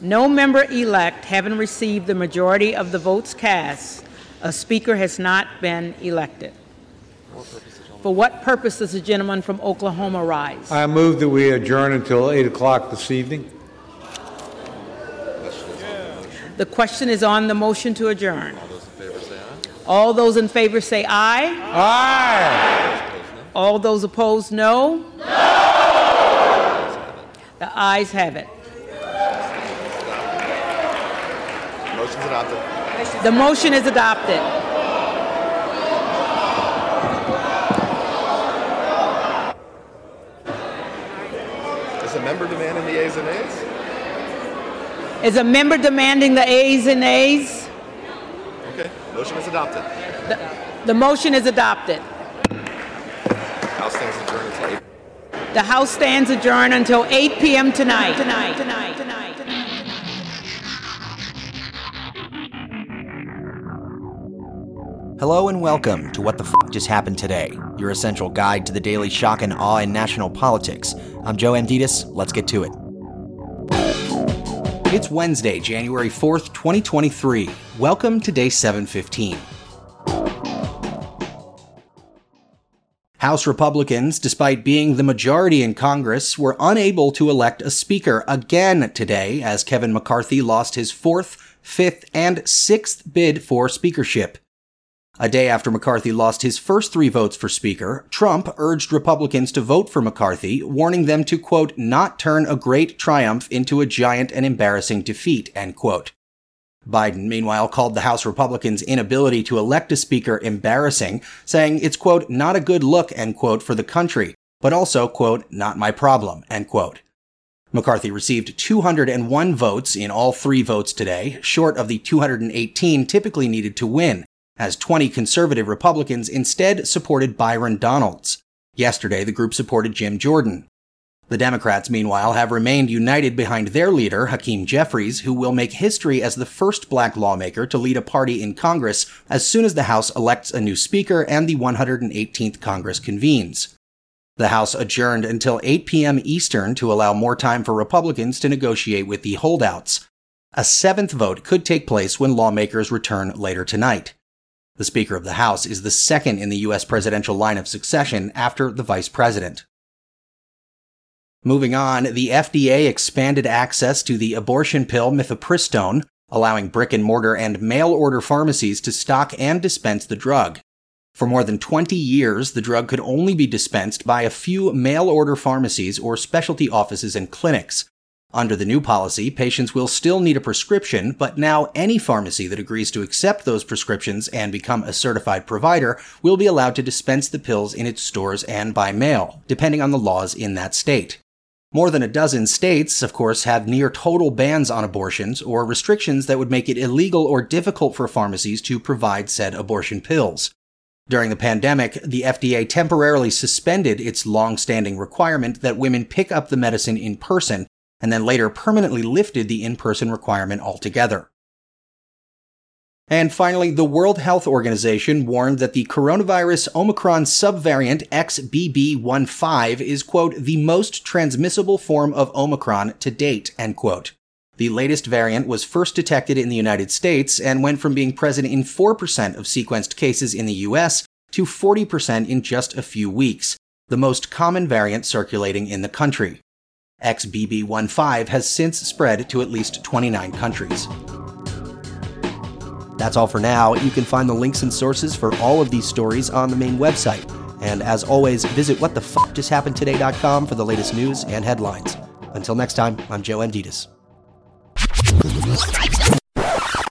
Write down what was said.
No member elect having received the majority of the votes cast, a speaker has not been elected. For what purpose does the gentleman from Oklahoma rise? I move that we adjourn until 8 o'clock this evening. The question is on the motion to adjourn. All those in favor say aye. All those in say aye. Aye. All those opposed, no? No! The ayes have it. Motion's adopted. The motion is adopted. Is a member demanding the ayes and nays? Is a member demanding the ayes and nays? Okay, motion is adopted. The, the motion is adopted. House stands adjourned until eight. The House stands adjourned until 8 p.m. tonight. Tonight, tonight, tonight, tonight. Hello and welcome to What the F Just Happened Today, your essential guide to the daily shock and awe in national politics. I'm Joe Amditis. Let's get to it. It's Wednesday, January 4th, 2023. Welcome to day 715. House Republicans, despite being the majority in Congress, were unable to elect a speaker again today as Kevin McCarthy lost his fourth, fifth, and sixth bid for speakership. A day after McCarthy lost his first three votes for Speaker, Trump urged Republicans to vote for McCarthy, warning them to, quote, not turn a great triumph into a giant and embarrassing defeat, end quote. Biden, meanwhile, called the House Republicans' inability to elect a Speaker embarrassing, saying it's, quote, not a good look, end quote, for the country, but also, quote, not my problem, end quote. McCarthy received 201 votes in all three votes today, short of the 218 typically needed to win as 20 conservative Republicans instead supported Byron Donalds. Yesterday, the group supported Jim Jordan. The Democrats, meanwhile, have remained united behind their leader, Hakeem Jeffries, who will make history as the first black lawmaker to lead a party in Congress as soon as the House elects a new Speaker and the 118th Congress convenes. The House adjourned until 8 p.m. Eastern to allow more time for Republicans to negotiate with the holdouts. A seventh vote could take place when lawmakers return later tonight. The Speaker of the House is the second in the U.S. presidential line of succession after the Vice President. Moving on, the FDA expanded access to the abortion pill mifepristone, allowing brick and mortar and mail order pharmacies to stock and dispense the drug. For more than 20 years, the drug could only be dispensed by a few mail order pharmacies or specialty offices and clinics, under the new policy, patients will still need a prescription, but now any pharmacy that agrees to accept those prescriptions and become a certified provider will be allowed to dispense the pills in its stores and by mail, depending on the laws in that state. More than a dozen states, of course, have near total bans on abortions or restrictions that would make it illegal or difficult for pharmacies to provide said abortion pills. During the pandemic, the FDA temporarily suspended its long-standing requirement that women pick up the medicine in person and then later permanently lifted the in-person requirement altogether. And finally, the World Health Organization warned that the coronavirus Omicron subvariant XBB15 is, quote, the most transmissible form of Omicron to date, end quote. The latest variant was first detected in the United States and went from being present in 4% of sequenced cases in the US to 40% in just a few weeks, the most common variant circulating in the country. XBB15 has since spread to at least 29 countries. That's all for now. You can find the links and sources for all of these stories on the main website. And as always, visit whatthefjusthappenedtoday.com for the latest news and headlines. Until next time, I'm Joe Amditis.